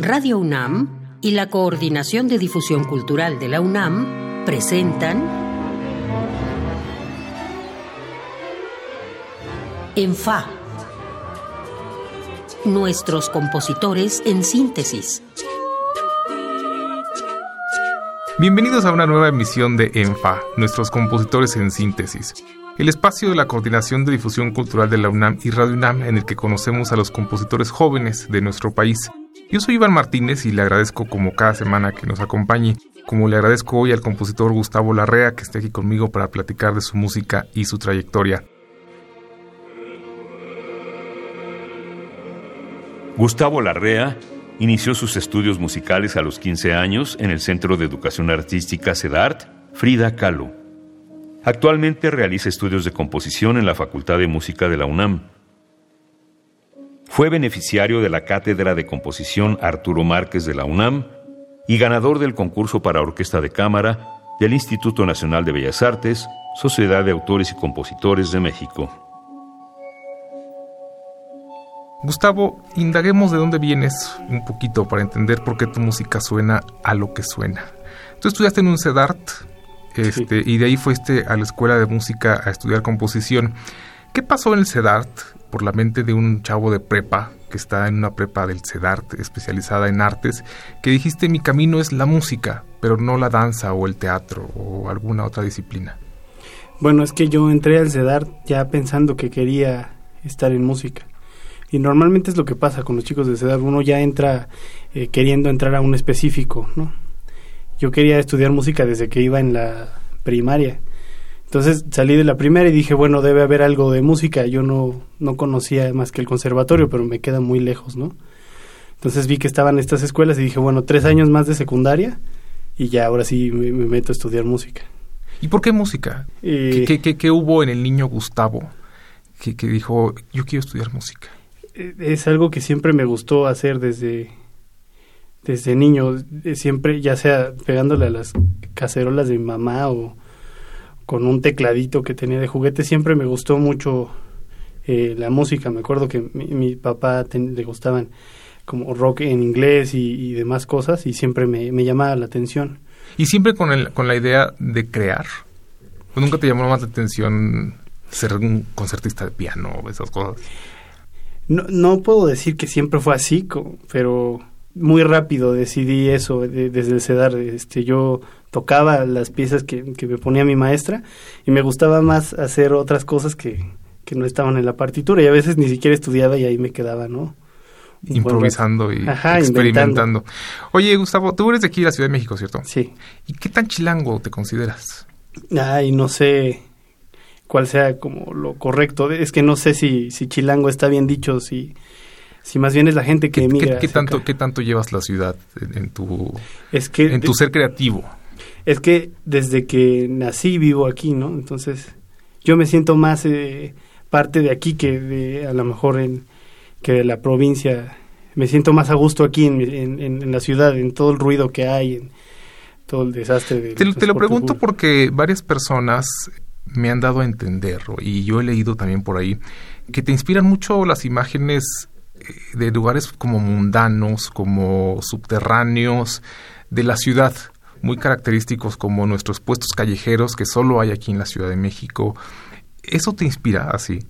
Radio UNAM y la Coordinación de Difusión Cultural de la UNAM presentan En Fa. Nuestros compositores en síntesis. Bienvenidos a una nueva emisión de ENFA, nuestros compositores en síntesis, el espacio de la Coordinación de Difusión Cultural de la UNAM y Radio UNAM en el que conocemos a los compositores jóvenes de nuestro país. Yo soy Iván Martínez y le agradezco como cada semana que nos acompañe, como le agradezco hoy al compositor Gustavo Larrea que esté aquí conmigo para platicar de su música y su trayectoria. Gustavo Larrea inició sus estudios musicales a los 15 años en el Centro de Educación Artística CEDART Frida Kahlo. Actualmente realiza estudios de composición en la Facultad de Música de la UNAM. Fue beneficiario de la Cátedra de Composición Arturo Márquez de la UNAM y ganador del concurso para orquesta de cámara del Instituto Nacional de Bellas Artes, Sociedad de Autores y Compositores de México. Gustavo, indaguemos de dónde vienes un poquito para entender por qué tu música suena a lo que suena. Tú estudiaste en un CEDART este, y de ahí fuiste a la escuela de música a estudiar composición. ¿Qué pasó en el CEDART por la mente de un chavo de prepa que está en una prepa del CEDART especializada en artes, que dijiste mi camino es la música, pero no la danza o el teatro o alguna otra disciplina? Bueno, es que yo entré al CEDART ya pensando que quería estar en música. Y normalmente es lo que pasa con los chicos de CEDART, uno ya entra eh, queriendo entrar a un específico, ¿no? Yo quería estudiar música desde que iba en la primaria. Entonces salí de la primera y dije, bueno, debe haber algo de música. Yo no, no conocía más que el conservatorio, pero me queda muy lejos, ¿no? Entonces vi que estaban estas escuelas y dije, bueno, tres años más de secundaria y ya ahora sí me, meto a estudiar música. ¿Y por qué música? Eh, ¿Qué, qué, qué, hubo en el niño Gustavo que, que dijo, yo quiero estudiar música? Eh, es algo que siempre me gustó hacer desde, desde niño, siempre ya sea pegándole a las cacerolas de mi mamá o con un tecladito que tenía de juguete, siempre me gustó mucho eh, la música. Me acuerdo que mi, papá le gustaban como rock en inglés y, demás cosas y siempre me, llamaba la atención. ¿Y siempre con, el, con la idea de crear? ¿Nunca te llamó más la atención ser un concertista de piano o esas cosas? No, no puedo decir que siempre fue así, pero muy rápido decidí eso desde el CEDAR. Este, yo tocaba las piezas que, me ponía mi maestra y me gustaba más hacer otras cosas que, que no estaban en la partitura y a veces ni siquiera estudiaba y ahí me quedaba, ¿no? improvisando y experimentando. Oye, Gustavo, tú eres de aquí, de la Ciudad de México, ¿cierto? Sí. ¿Y qué tan chilango te consideras? Ay, no sé cuál sea como lo correcto. Es que no sé si, si chilango está bien dicho, si, si más bien es la gente que emigra. ¿Qué, tanto, ¿Qué tanto llevas la ciudad en, tu, es que en tu ser creativo? Es que desde que nací vivo aquí, ¿no? Entonces yo me siento más eh, parte de aquí que de, a lo mejor en que de la provincia. Me siento más a gusto aquí en, en, la ciudad, en todo el ruido que hay, en todo el desastre. De te, te lo pregunto porque varias personas me han dado a entender, y yo he leído también por ahí, que te inspiran mucho las imágenes eh, de lugares como mundanos, como subterráneos de la ciudad, muy característicos como nuestros puestos callejeros que solo hay aquí en la Ciudad de México. ¿Eso te inspira así?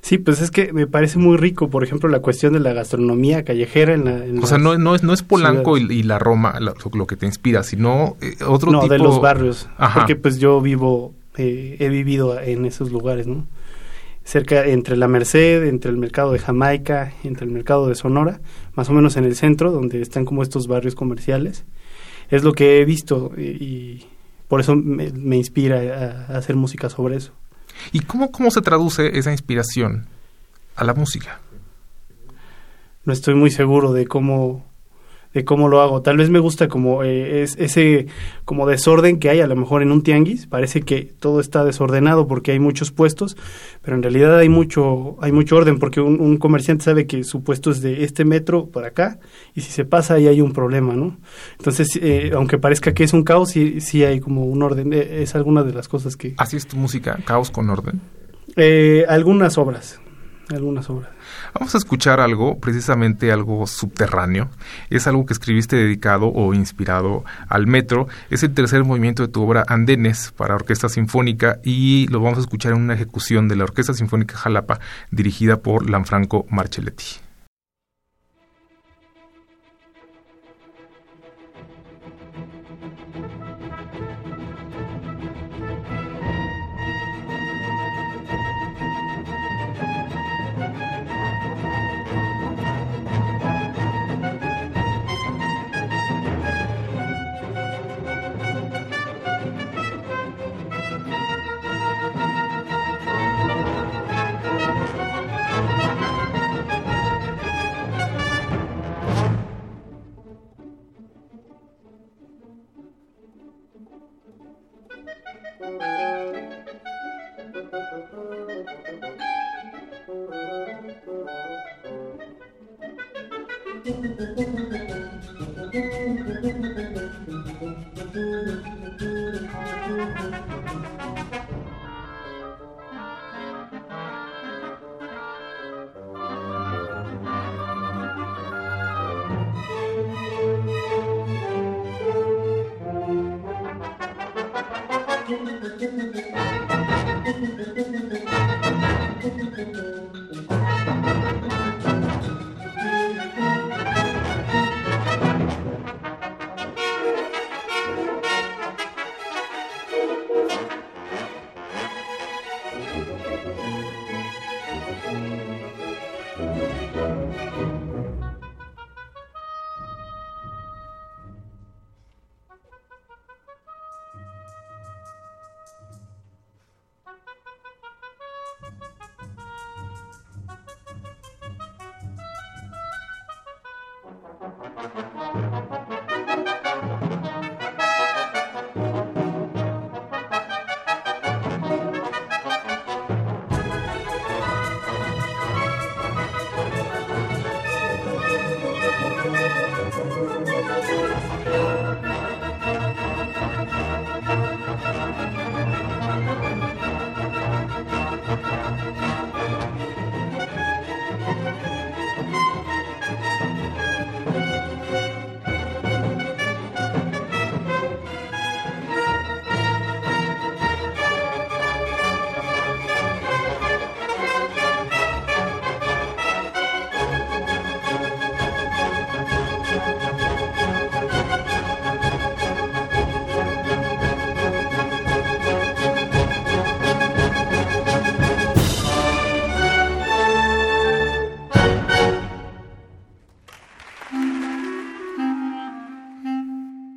Sí, pues es que me parece muy rico, por ejemplo, la cuestión de la gastronomía callejera en la... o sea, no, no, es, no es Polanco y, la Roma lo, que te inspira, sino eh, otro no, tipo... de los barrios, porque pues yo vivo eh, he vivido en esos lugares, ¿no? Cerca entre la Merced, entre el mercado de Jamaica, entre el mercado de Sonora, más o menos en el centro, donde están como estos barrios comerciales. Es lo que he visto y, por eso me, inspira a, hacer música sobre eso. ¿Y cómo, cómo se traduce esa inspiración a la música? No estoy muy seguro de cómo de cómo lo hago. Tal vez me gusta como eh, es, ese como desorden que hay a lo mejor en un tianguis. Parece que todo está desordenado porque hay muchos puestos, pero en realidad hay mucho hay mucho orden porque un, comerciante sabe que su puesto es de este metro por acá y si se pasa ahí hay un problema, ¿no? Entonces, eh, aunque parezca que es un caos, sí, sí hay como un orden. Eh, es alguna de las cosas que... ¿Así es tu música? ¿Caos con orden? algunas obras. algunas obras. Vamos a escuchar algo, precisamente algo subterráneo. Es algo que escribiste dedicado o inspirado al metro. Es el tercer movimiento de tu obra Andenes para orquesta sinfónica y lo vamos a escuchar en una ejecución de la Orquesta Sinfónica Jalapa dirigida por Lanfranco Marcelletti.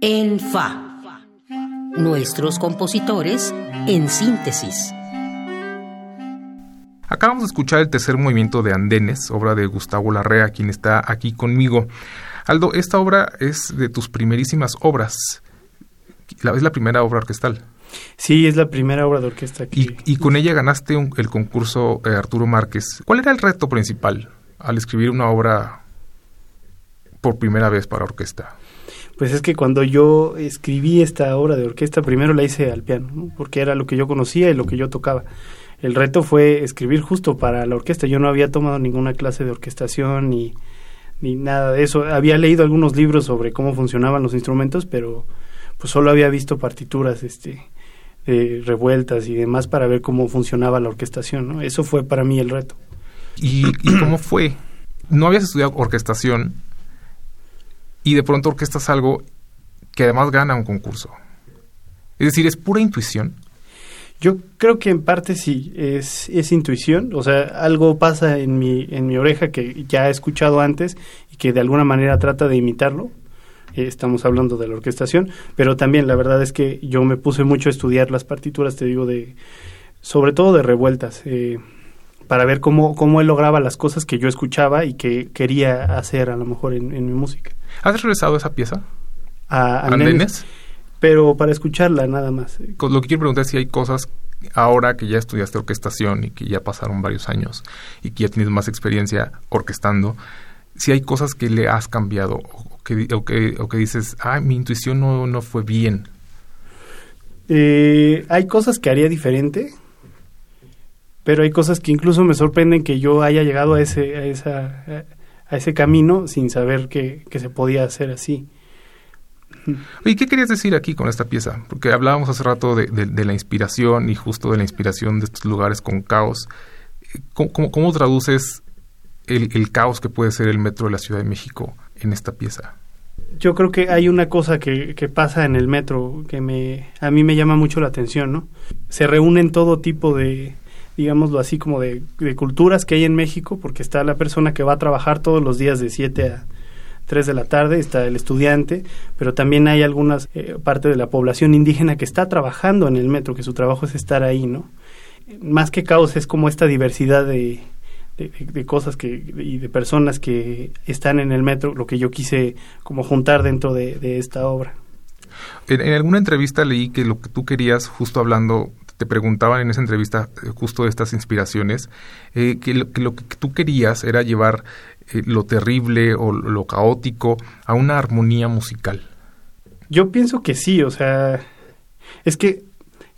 En Fa. Nuestros compositores en síntesis. Acabamos de escuchar el tercer movimiento de Andenes, obra de Gustavo Larrea, quien está aquí conmigo. Aldo, esta obra es de tus primerísimas obras. es la primera obra orquestal. Sí, es la primera obra de orquesta. Y, y, con ella ganaste el concurso eh, Arturo Márquez. ¿Cuál era el reto principal al escribir una obra por primera vez para orquesta? Pues es que cuando yo escribí esta obra de orquesta, primero la hice al piano, porque era lo que yo conocía y lo que yo tocaba. El reto fue escribir justo para la orquesta. Yo no había tomado ninguna clase de orquestación ni, ni nada de eso. Había leído algunos libros sobre cómo funcionaban los instrumentos, pero pues solo había visto partituras este revueltas y demás para ver cómo funcionaba la orquestación. Eso fue para mí el reto. ¿Y, y cómo fue? ¿No habías estudiado orquestación? Y de pronto orquestas algo que además gana un concurso. Es decir, es pura intuición. Yo creo que en parte sí, es, es intuición, o sea, algo pasa en mi, en mi oreja que ya he escuchado antes y que de alguna manera trata de imitarlo. Eh, estamos hablando de la orquestación, pero también la verdad es que yo me puse mucho a estudiar las partituras, te digo, de sobre todo de revueltas, eh, para ver cómo, cómo él lograba las cosas que yo escuchaba y que quería hacer a lo mejor en mi música. ¿Has regresado a esa pieza? A Andenes. Pero para escucharla nada más. Lo que quiero preguntar es si hay cosas ahora que ya estudiaste orquestación y que ya pasaron varios años y que ya tienes más experiencia orquestando, si hay cosas que le has cambiado o que, o que, o que dices, ah, mi intuición no, no fue bien. Eh, hay cosas que haría diferente, pero hay cosas que incluso me sorprenden que yo haya llegado a ese, a esa, a ese camino sin saber que, que se podía hacer así. ¿Y qué querías decir aquí con esta pieza? Porque hablábamos hace rato de, de, la inspiración y justo de la inspiración de estos lugares con caos. ¿Cómo, cómo, traduces el, el, caos que puede ser el metro de la Ciudad de México en esta pieza? Yo creo que hay una cosa que, que pasa en el metro que me, a mí me llama mucho la atención, ¿no? Se reúnen todo tipo de, digámoslo así, como de, culturas que hay en México, porque está la persona que va a trabajar todos los días de 7 a 3 de la tarde, está el estudiante, pero también hay algunas eh, parte de la población indígena que está trabajando en el metro, que su trabajo es estar ahí, ¿no? Más que caos es como esta diversidad de, de, cosas que y de personas que están en el metro, lo que yo quise como juntar dentro de, esta obra. En, alguna entrevista leí que lo que tú querías, justo hablando, te preguntaban en esa entrevista eh, justo de estas inspiraciones, eh, que, lo, que, lo, que tú querías era llevar eh, lo terrible o lo caótico a una armonía musical? Yo pienso que sí, o sea, es que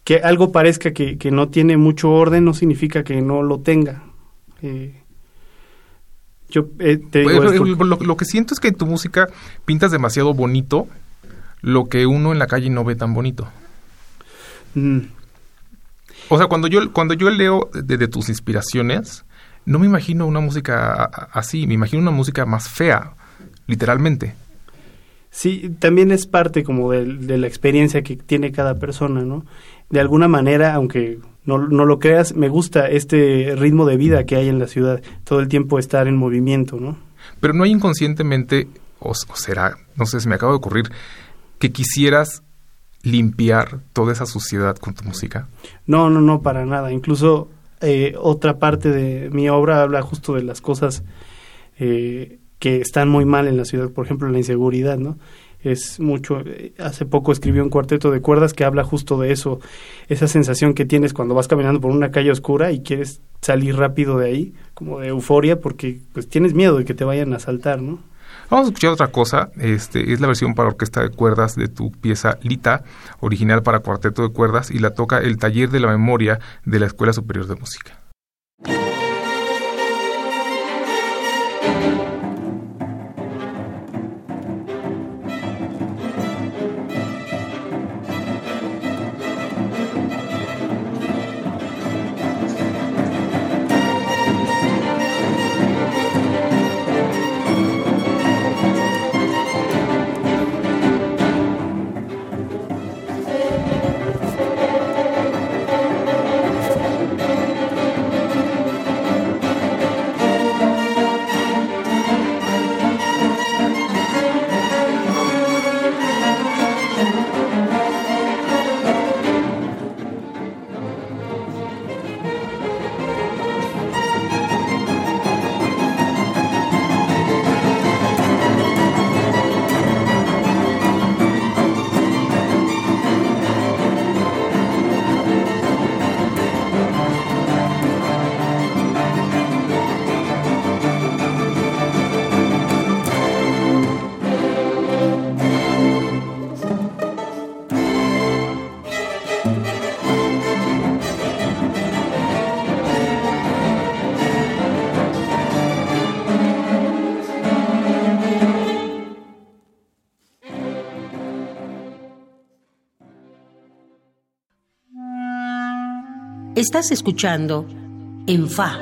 que algo parezca que, que no tiene mucho orden no significa que no lo tenga. Eh, yo eh, te digo lo, que siento es que en tu música pintas demasiado bonito lo que uno en la calle no ve tan bonito. Mm. O sea, cuando yo, cuando yo leo de tus inspiraciones, no me imagino una música así, me imagino una música más fea, literalmente. Sí, también es parte como de, la experiencia que tiene cada persona, ¿no? De alguna manera, aunque no, no, lo creas, me gusta este ritmo de vida que hay en la ciudad, todo el tiempo estar en movimiento, ¿no? Pero no hay inconscientemente, o, o será, no sé, se me acaba de ocurrir, que quisieras limpiar toda esa suciedad con tu música. No, no, no, para nada. Incluso eh, otra parte de mi obra habla justo de las cosas eh, que están muy mal en la ciudad, por ejemplo, la inseguridad, ¿no? Es mucho, eh, hace poco escribió un cuarteto de cuerdas que habla justo de eso, esa sensación que tienes cuando vas caminando por una calle oscura y quieres salir rápido de ahí, como de euforia, porque pues tienes miedo de que te vayan a asaltar, ¿no? Vamos a escuchar otra cosa. Este es la versión para orquesta de cuerdas de tu pieza Lita, original para cuarteto de cuerdas, y la toca el Taller de la Memoria de la Escuela Superior de Música. Estás escuchando En Fa,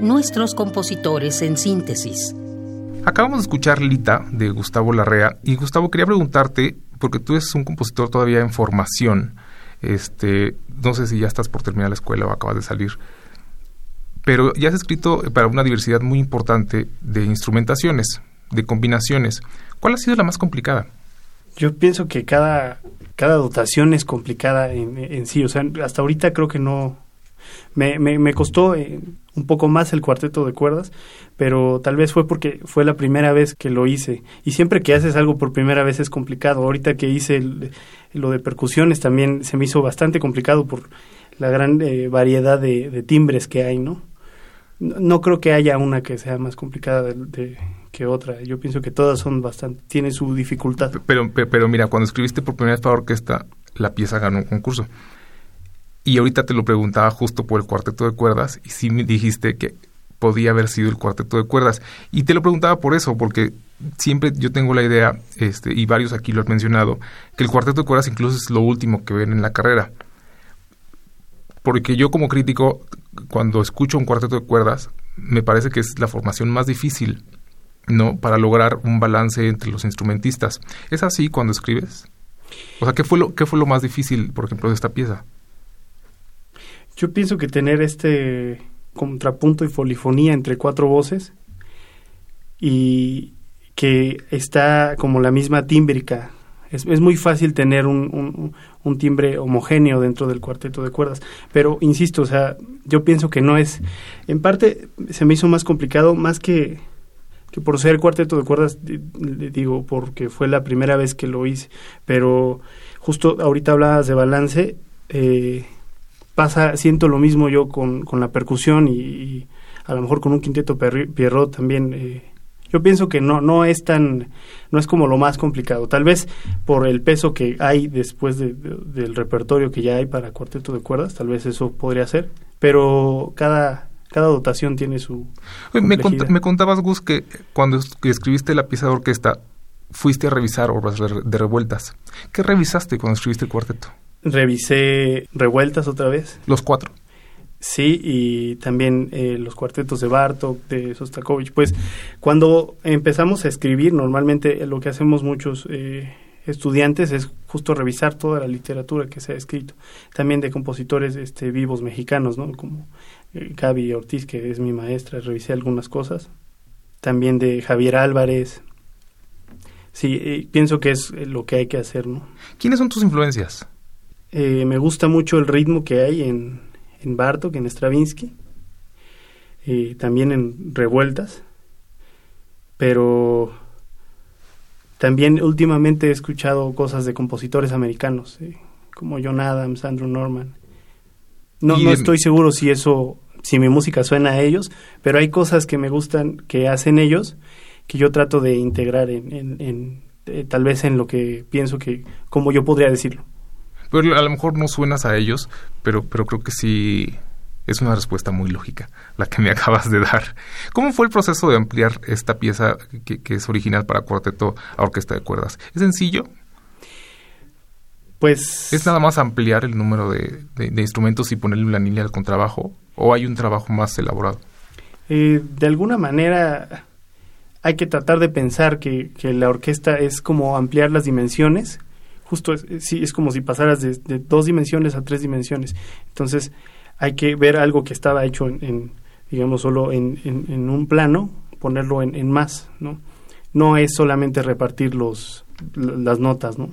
nuestros compositores en síntesis. Acabamos de escuchar Lita de Gustavo Larrea y Gustavo quería preguntarte, porque tú eres un compositor todavía en formación, este, no sé si ya estás por terminar la escuela o acabas de salir, pero ya has escrito para una diversidad muy importante de instrumentaciones, de combinaciones. ¿Cuál ha sido la más complicada? Yo pienso que cada, cada dotación es complicada en, en sí. O sea, hasta ahorita creo que no. Me, me, me costó eh, un poco más el cuarteto de cuerdas, pero tal vez fue porque fue la primera vez que lo hice. Y siempre que haces algo por primera vez es complicado. Ahorita que hice lo de percusiones también se me hizo bastante complicado por la gran eh, variedad de, de, timbres que hay, ¿no? ¿no? creo que haya una que sea más complicada de que otra. Yo pienso que todas son bastante, tienen su dificultad. Pero, pero, mira, cuando escribiste por primera vez para orquesta, la pieza ganó un concurso. Y ahorita te lo preguntaba justo por el cuarteto de cuerdas y sí me dijiste que podía haber sido el cuarteto de cuerdas. Y te lo preguntaba por eso, porque siempre yo tengo la idea, este, y varios aquí lo han mencionado, que el cuarteto de cuerdas incluso es lo último que ven en la carrera. Porque yo como crítico, cuando escucho un cuarteto de cuerdas, me parece que es la formación más difícil, ¿no? Para lograr un balance entre los instrumentistas. ¿Es así cuando escribes? O sea, ¿qué fue lo, qué fue lo más difícil, por ejemplo, de esta pieza? Yo pienso que tener este contrapunto y polifonía entre cuatro voces y que está como la misma tímbrica. Es, es muy fácil tener un, un, timbre homogéneo dentro del cuarteto de cuerdas, pero insisto, o sea, yo pienso que no es, en parte se me hizo más complicado, más que, que por ser cuarteto de cuerdas, digo, porque fue la primera vez que lo hice, pero justo ahorita hablabas de balance, eh, pasa, siento lo mismo yo con, con la percusión y, a lo mejor con un quinteto Pierrot también. Eh, yo pienso que no, no es tan, no es como lo más complicado. Tal vez por el peso que hay después del repertorio que ya hay para cuarteto de cuerdas, tal vez eso podría ser. Pero cada, cada dotación tiene su. Me, me, contabas, Gus, que cuando escribiste la pieza de orquesta, fuiste a revisar obras de revueltas. ¿Qué revisaste cuando escribiste el cuarteto? Revisé Revueltas otra vez. Los cuatro. Sí, y también eh, los cuartetos de Bartok, de Sostakovich. Pues cuando empezamos a escribir, normalmente lo que hacemos muchos eh, estudiantes es justo revisar toda la literatura que se ha escrito. También de compositores este, vivos mexicanos, ¿no? Como Gaby Ortiz, que es mi maestra, revisé algunas cosas. También de Javier Álvarez. Sí, pienso que es lo que hay que hacer, ¿no? ¿Quiénes son tus influencias? Eh, me gusta mucho el ritmo que hay en, en Bartok, en Stravinsky, eh, también en Revueltas, pero también últimamente he escuchado cosas de compositores americanos, eh, como John Adams, Andrew Norman. No, no estoy seguro si eso, si mi música suena a ellos, pero hay cosas que me gustan que hacen ellos que yo trato de integrar en, en, tal vez en lo que pienso que, como yo podría decirlo. Pero a lo mejor no suenas a ellos, pero, pero creo que sí es una respuesta muy lógica la que me acabas de dar. ¿Cómo fue el proceso de ampliar esta pieza que, es original para cuarteto a orquesta de cuerdas? ¿Es sencillo? Pues... ¿Es nada más ampliar el número de, instrumentos y ponerle una línea al contrabajo? ¿O hay un trabajo más elaborado? Eh, de alguna manera hay que tratar de pensar que, que la orquesta es como ampliar las dimensiones justo es, sí, es como si pasaras de, dos dimensiones a tres dimensiones. Entonces hay que ver algo que estaba hecho en, digamos, solo en, en, un plano, ponerlo en, más, ¿no? No es solamente repartir los, las notas, ¿no?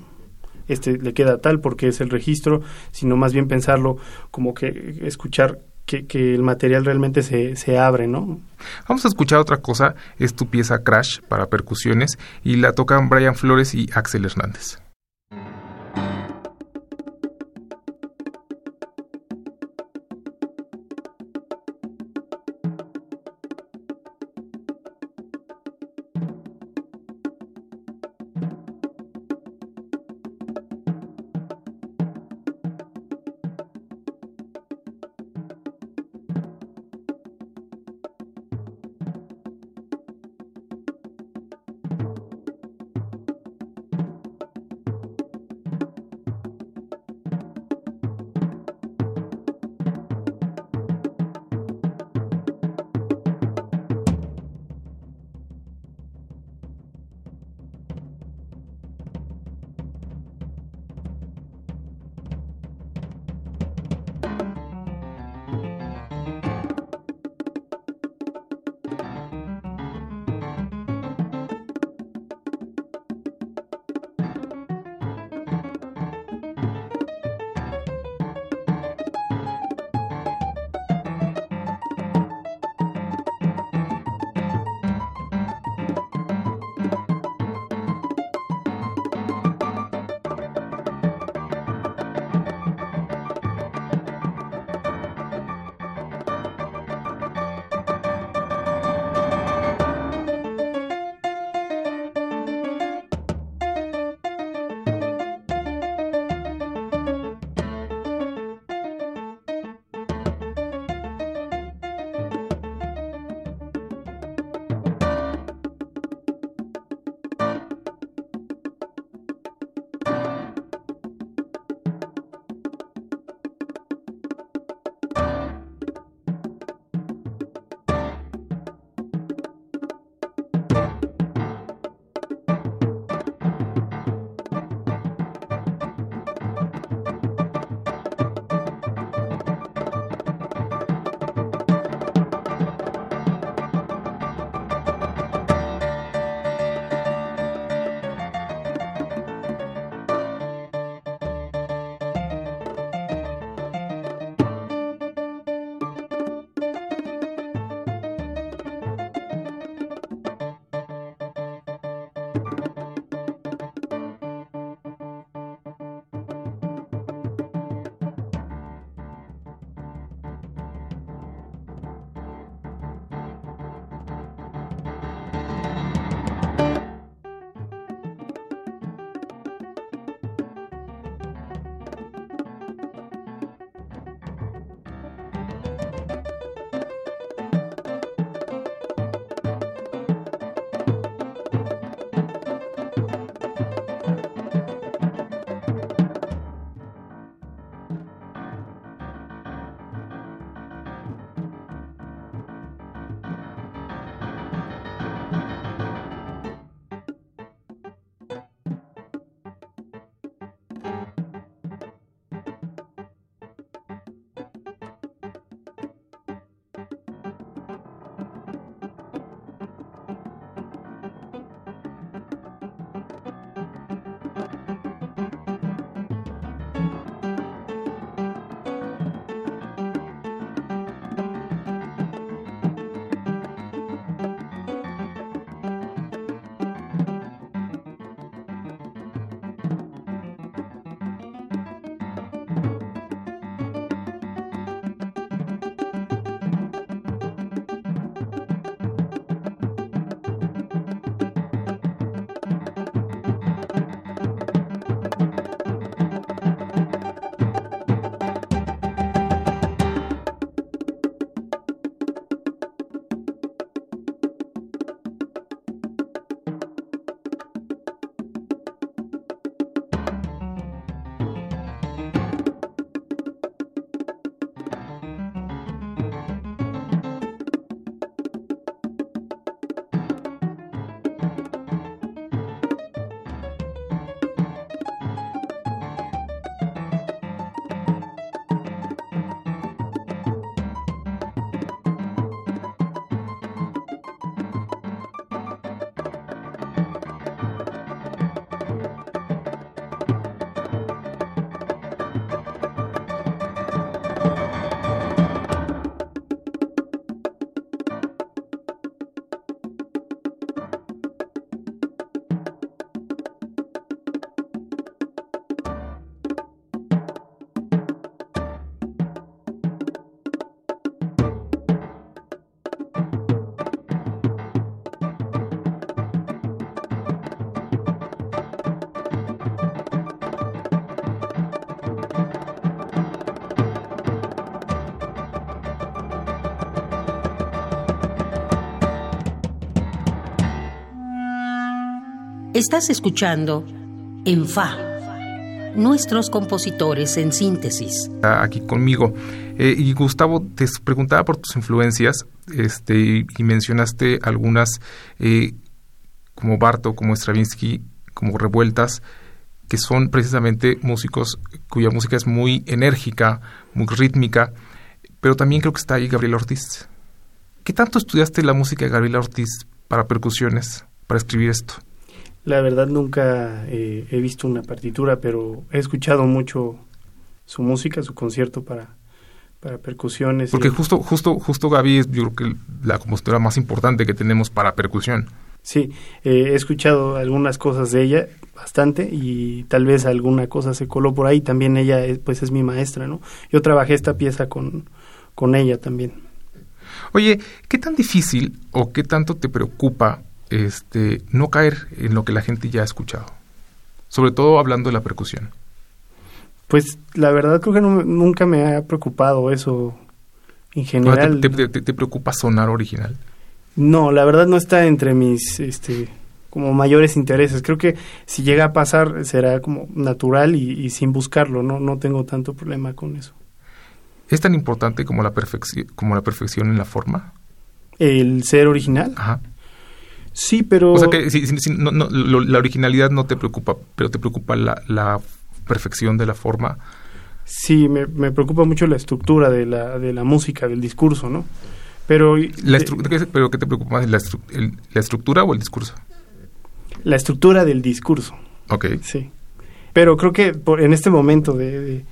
Este le queda tal porque es el registro, sino más bien pensarlo como que escuchar que, que, el material realmente se, se, abre, ¿no? Vamos a escuchar otra cosa, es tu pieza Crash para percusiones y la tocan Brian Flores y Axel Hernández. Estás escuchando En Fa, nuestros compositores en síntesis. Aquí conmigo. Eh, y Gustavo, te preguntaba por tus influencias este, y, mencionaste algunas eh, como Barto, como Stravinsky, como Revueltas, que son precisamente músicos cuya música es muy enérgica, muy rítmica, pero también creo que está ahí Gabriel Ortiz. ¿Qué tanto estudiaste la música de Gabriel Ortiz para percusiones, para escribir esto? La verdad nunca eh, he visto una partitura, pero he escuchado mucho su música, su concierto para, para percusiones. Porque justo, justo, justo Gaby es yo creo que la compositora más importante que tenemos para percusión. Sí, eh, he escuchado algunas cosas de ella, bastante, y tal vez alguna cosa se coló por ahí. También ella pues es mi maestra, ¿no? Yo trabajé esta pieza con, con ella también. Oye, ¿qué tan difícil o qué tanto te preocupa este, no caer en lo que la gente ya ha escuchado? Sobre todo hablando de la percusión. Pues la verdad creo que nunca me ha preocupado eso en general. ¿Te, preocupa sonar original? No, la verdad no está entre mis este, como mayores intereses. Creo que si llega a pasar será como natural y, y sin buscarlo, ¿no? No tengo tanto problema con eso. ¿Es tan importante como la, perfección, como la perfección en la forma? ¿El ser original? Ajá. Sí, pero... O sea que la originalidad no te preocupa, pero te preocupa la, perfección de la forma. Sí, me, preocupa mucho la estructura de la, de la música, del discurso, ¿no? Pero... La ¿Pero qué te preocupa más, la, la estructura o el discurso? La estructura del discurso. Ok. Sí. Pero creo que por, en este momento de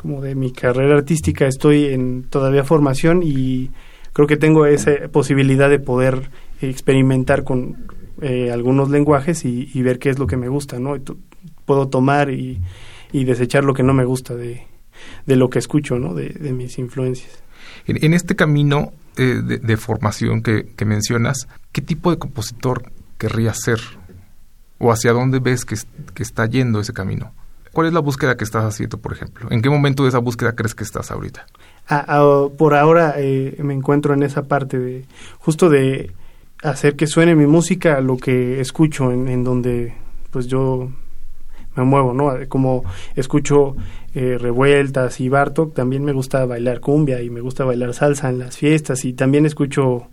como de mi carrera artística estoy en todavía formación y creo que tengo esa posibilidad de poder experimentar con eh, algunos lenguajes y, ver qué es lo que me gusta, ¿no? puedo tomar y, desechar lo que no me gusta de, lo que escucho, ¿no? De, mis influencias. En, este camino eh, de, formación que, mencionas, ¿qué tipo de compositor querrías ser? ¿O hacia dónde ves que está yendo ese camino? ¿Cuál es la búsqueda que estás haciendo, por ejemplo? ¿En qué momento de esa búsqueda crees que estás ahorita? Ah, ah, por ahora eh, me encuentro en esa parte de justo de hacer que suene mi música lo que escucho en, donde pues yo me muevo, ¿no? Como escucho eh, revueltas y Bartok, también me gusta bailar cumbia y me gusta bailar salsa en las fiestas y también escucho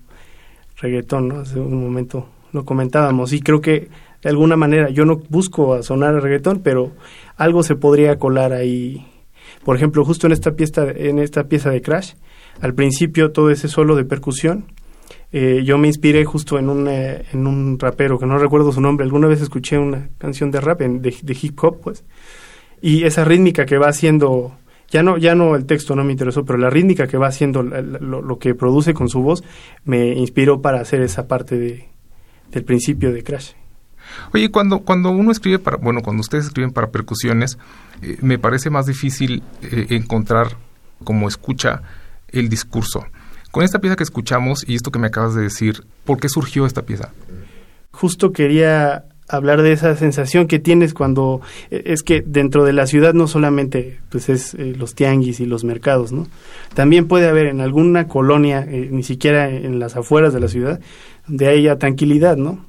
reggaetón, ¿no? Hace un momento lo comentábamos y creo que de alguna manera yo no busco a sonar el reggaetón, pero algo se podría colar ahí. Por ejemplo, justo en esta pieza, en esta pieza de Crash, al principio todo ese solo de percusión, eh, yo me inspiré justo en un, eh, en un rapero que no recuerdo su nombre. Alguna vez escuché una canción de rap, de, de hip hop, pues, y esa rítmica que va haciendo ya no ya no el texto no me interesó pero la rítmica que va haciendo lo, lo, que produce con su voz me inspiró para hacer esa parte de, del principio de Crash Oye, cuando, cuando uno escribe para, bueno, cuando ustedes escriben para percusiones, eh, me parece más difícil eh, encontrar como escucha el discurso. Con esta pieza que escuchamos y esto que me acabas de decir, ¿por qué surgió esta pieza? Justo quería hablar de esa sensación que tienes cuando eh, es que dentro de la ciudad no solamente pues es los tianguis y los mercados, ¿no? También puede haber en alguna colonia, ni siquiera en las afueras de la ciudad, donde haya tranquilidad, ¿no?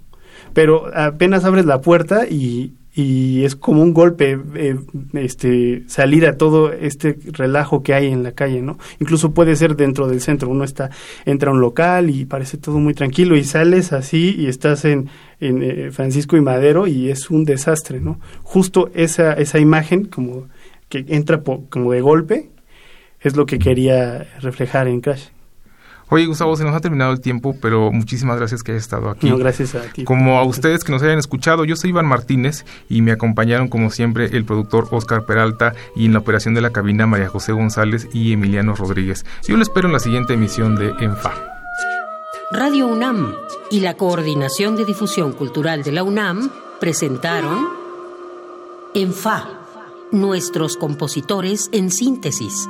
Pero apenas abres la puerta y, y es como un golpe eh, este salir a todo este relajo que hay en la calle no incluso puede ser dentro del centro uno está entra a un local y parece todo muy tranquilo y sales así y estás en, eh, Francisco y Madero y es un desastre no justo esa esa imagen como que entra como de golpe es lo que quería reflejar en Crash Oye, Gustavo, se nos ha terminado el tiempo, pero muchísimas gracias que hayas estado aquí. No, gracias a ti. Como a ustedes que nos hayan escuchado, yo soy Iván Martínez y me acompañaron, como siempre, el productor Oscar Peralta y en la operación de la cabina María José González y Emiliano Rodríguez. Yo lo espero en la siguiente emisión de ENFA. Radio UNAM y la Coordinación de Difusión Cultural de la UNAM presentaron ENFA, nuestros compositores en síntesis